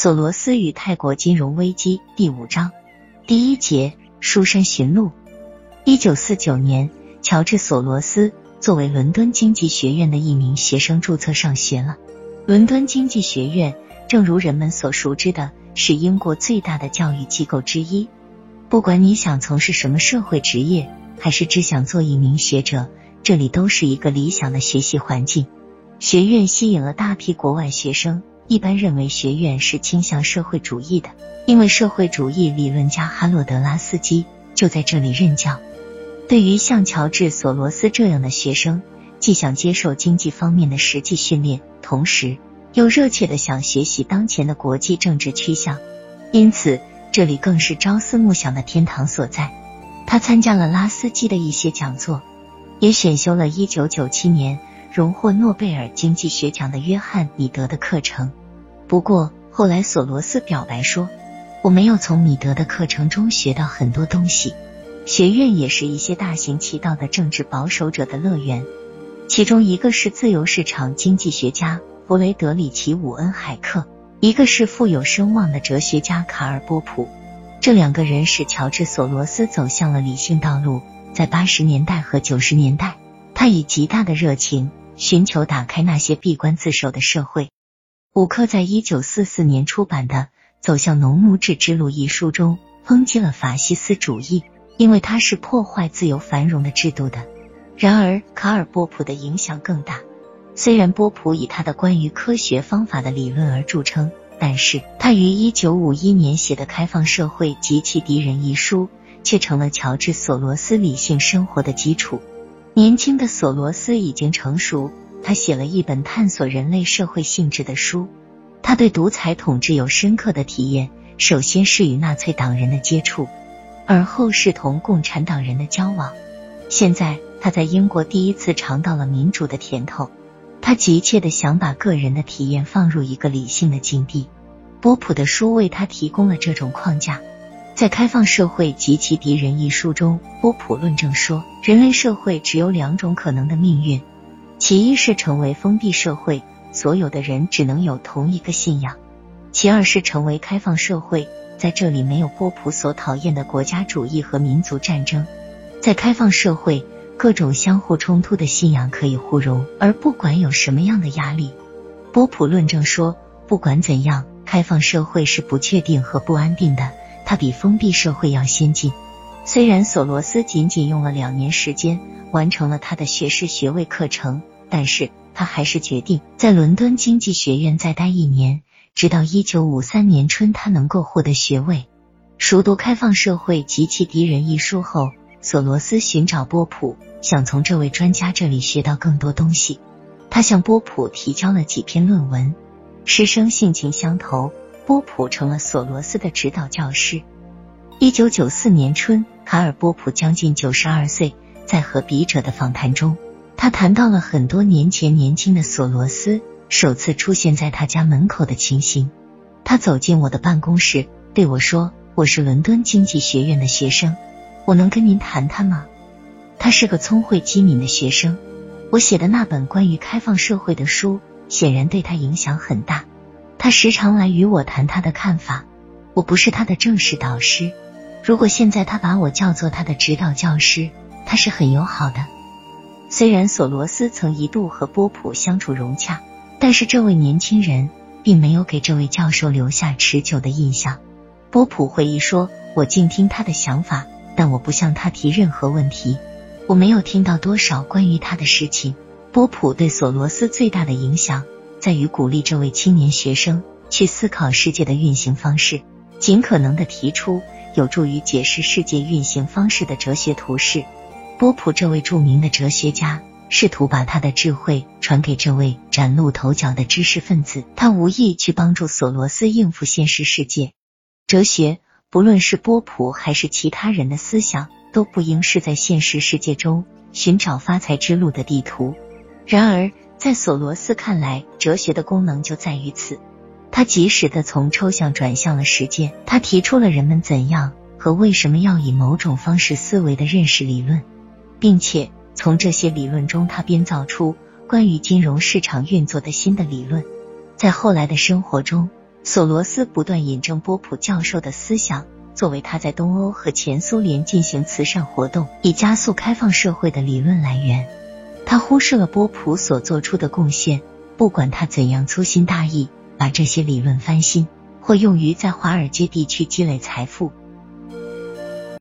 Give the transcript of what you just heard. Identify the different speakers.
Speaker 1: 索罗斯与泰国金融危机第五章第一节书山寻路。一九四九年，乔治·索罗斯作为伦敦经济学院的一名学生注册上学了。伦敦经济学院，正如人们所熟知的，是英国最大的教育机构之一。不管你想从事什么社会职业，还是只想做一名学者，这里都是一个理想的学习环境。学院吸引了大批国外学生。一般认为学院是倾向社会主义的，因为社会主义理论家哈洛德拉斯基就在这里任教。对于像乔治索罗斯这样的学生，既想接受经济方面的实际训练，同时又热切的想学习当前的国际政治趋向，因此这里更是朝思暮想的天堂所在。他参加了拉斯基的一些讲座，也选修了一九九七年。荣获诺贝尔经济学奖的约翰米德的课程。不过后来索罗斯表白说：“我没有从米德的课程中学到很多东西。”学院也是一些大行其道的政治保守者的乐园，其中一个是自由市场经济学家弗雷德里奇·伍恩海克，一个是富有声望的哲学家卡尔波普。这两个人使乔治索罗斯走向了理性道路。在八十年代和九十年代，他以极大的热情。寻求打开那些闭关自守的社会。伍克在一九四四年出版的《走向农奴制之路》一书中抨击了法西斯主义，因为它是破坏自由繁荣的制度的。然而，卡尔波普的影响更大。虽然波普以他的关于科学方法的理论而著称，但是他于一九五一年写的《开放社会及其敌人》一书，却成了乔治·索罗斯理性生活的基础。年轻的索罗斯已经成熟，他写了一本探索人类社会性质的书。他对独裁统治有深刻的体验，首先是与纳粹党人的接触，而后是同共产党人的交往。现在他在英国第一次尝到了民主的甜头，他急切的想把个人的体验放入一个理性的境地。波普的书为他提供了这种框架。在《开放社会及其敌人》一书中，波普论证说，人类社会只有两种可能的命运，其一是成为封闭社会，所有的人只能有同一个信仰；其二是成为开放社会，在这里没有波普所讨厌的国家主义和民族战争。在开放社会，各种相互冲突的信仰可以互融，而不管有什么样的压力。波普论证说，不管怎样，开放社会是不确定和不安定的。它比封闭社会要先进。虽然索罗斯仅仅用了两年时间完成了他的学士学位课程，但是他还是决定在伦敦经济学院再待一年，直到一九五三年春，他能够获得学位。熟读《开放社会及其敌人》一书后，索罗斯寻找波普，想从这位专家这里学到更多东西。他向波普提交了几篇论文，师生性情相投。波普成了索罗斯的指导教师。一九九四年春，卡尔波普将近九十二岁，在和笔者的访谈中，他谈到了很多年前年轻的索罗斯首次出现在他家门口的情形。他走进我的办公室，对我说：“我是伦敦经济学院的学生，我能跟您谈谈吗？”他是个聪慧机敏的学生。我写的那本关于开放社会的书，显然对他影响很大。他时常来与我谈他的看法，我不是他的正式导师。如果现在他把我叫做他的指导教师，他是很友好的。虽然索罗斯曾一度和波普相处融洽，但是这位年轻人并没有给这位教授留下持久的印象。波普回忆说：“我静听他的想法，但我不向他提任何问题。我没有听到多少关于他的事情。”波普对索罗斯最大的影响。在于鼓励这位青年学生去思考世界的运行方式，尽可能的提出有助于解释世界运行方式的哲学图式。波普这位著名的哲学家试图把他的智慧传给这位崭露头角的知识分子，他无意去帮助索罗斯应付现实世界。哲学，不论是波普还是其他人的思想，都不应是在现实世界中寻找发财之路的地图。然而。在索罗斯看来，哲学的功能就在于此。他及时的从抽象转向了实践。他提出了人们怎样和为什么要以某种方式思维的认识理论，并且从这些理论中，他编造出关于金融市场运作的新的理论。在后来的生活中，索罗斯不断引证波普教授的思想，作为他在东欧和前苏联进行慈善活动，以加速开放社会的理论来源。他忽视了波普所做出的贡献，不管他怎样粗心大意，把这些理论翻新或用于在华尔街地区积累财富，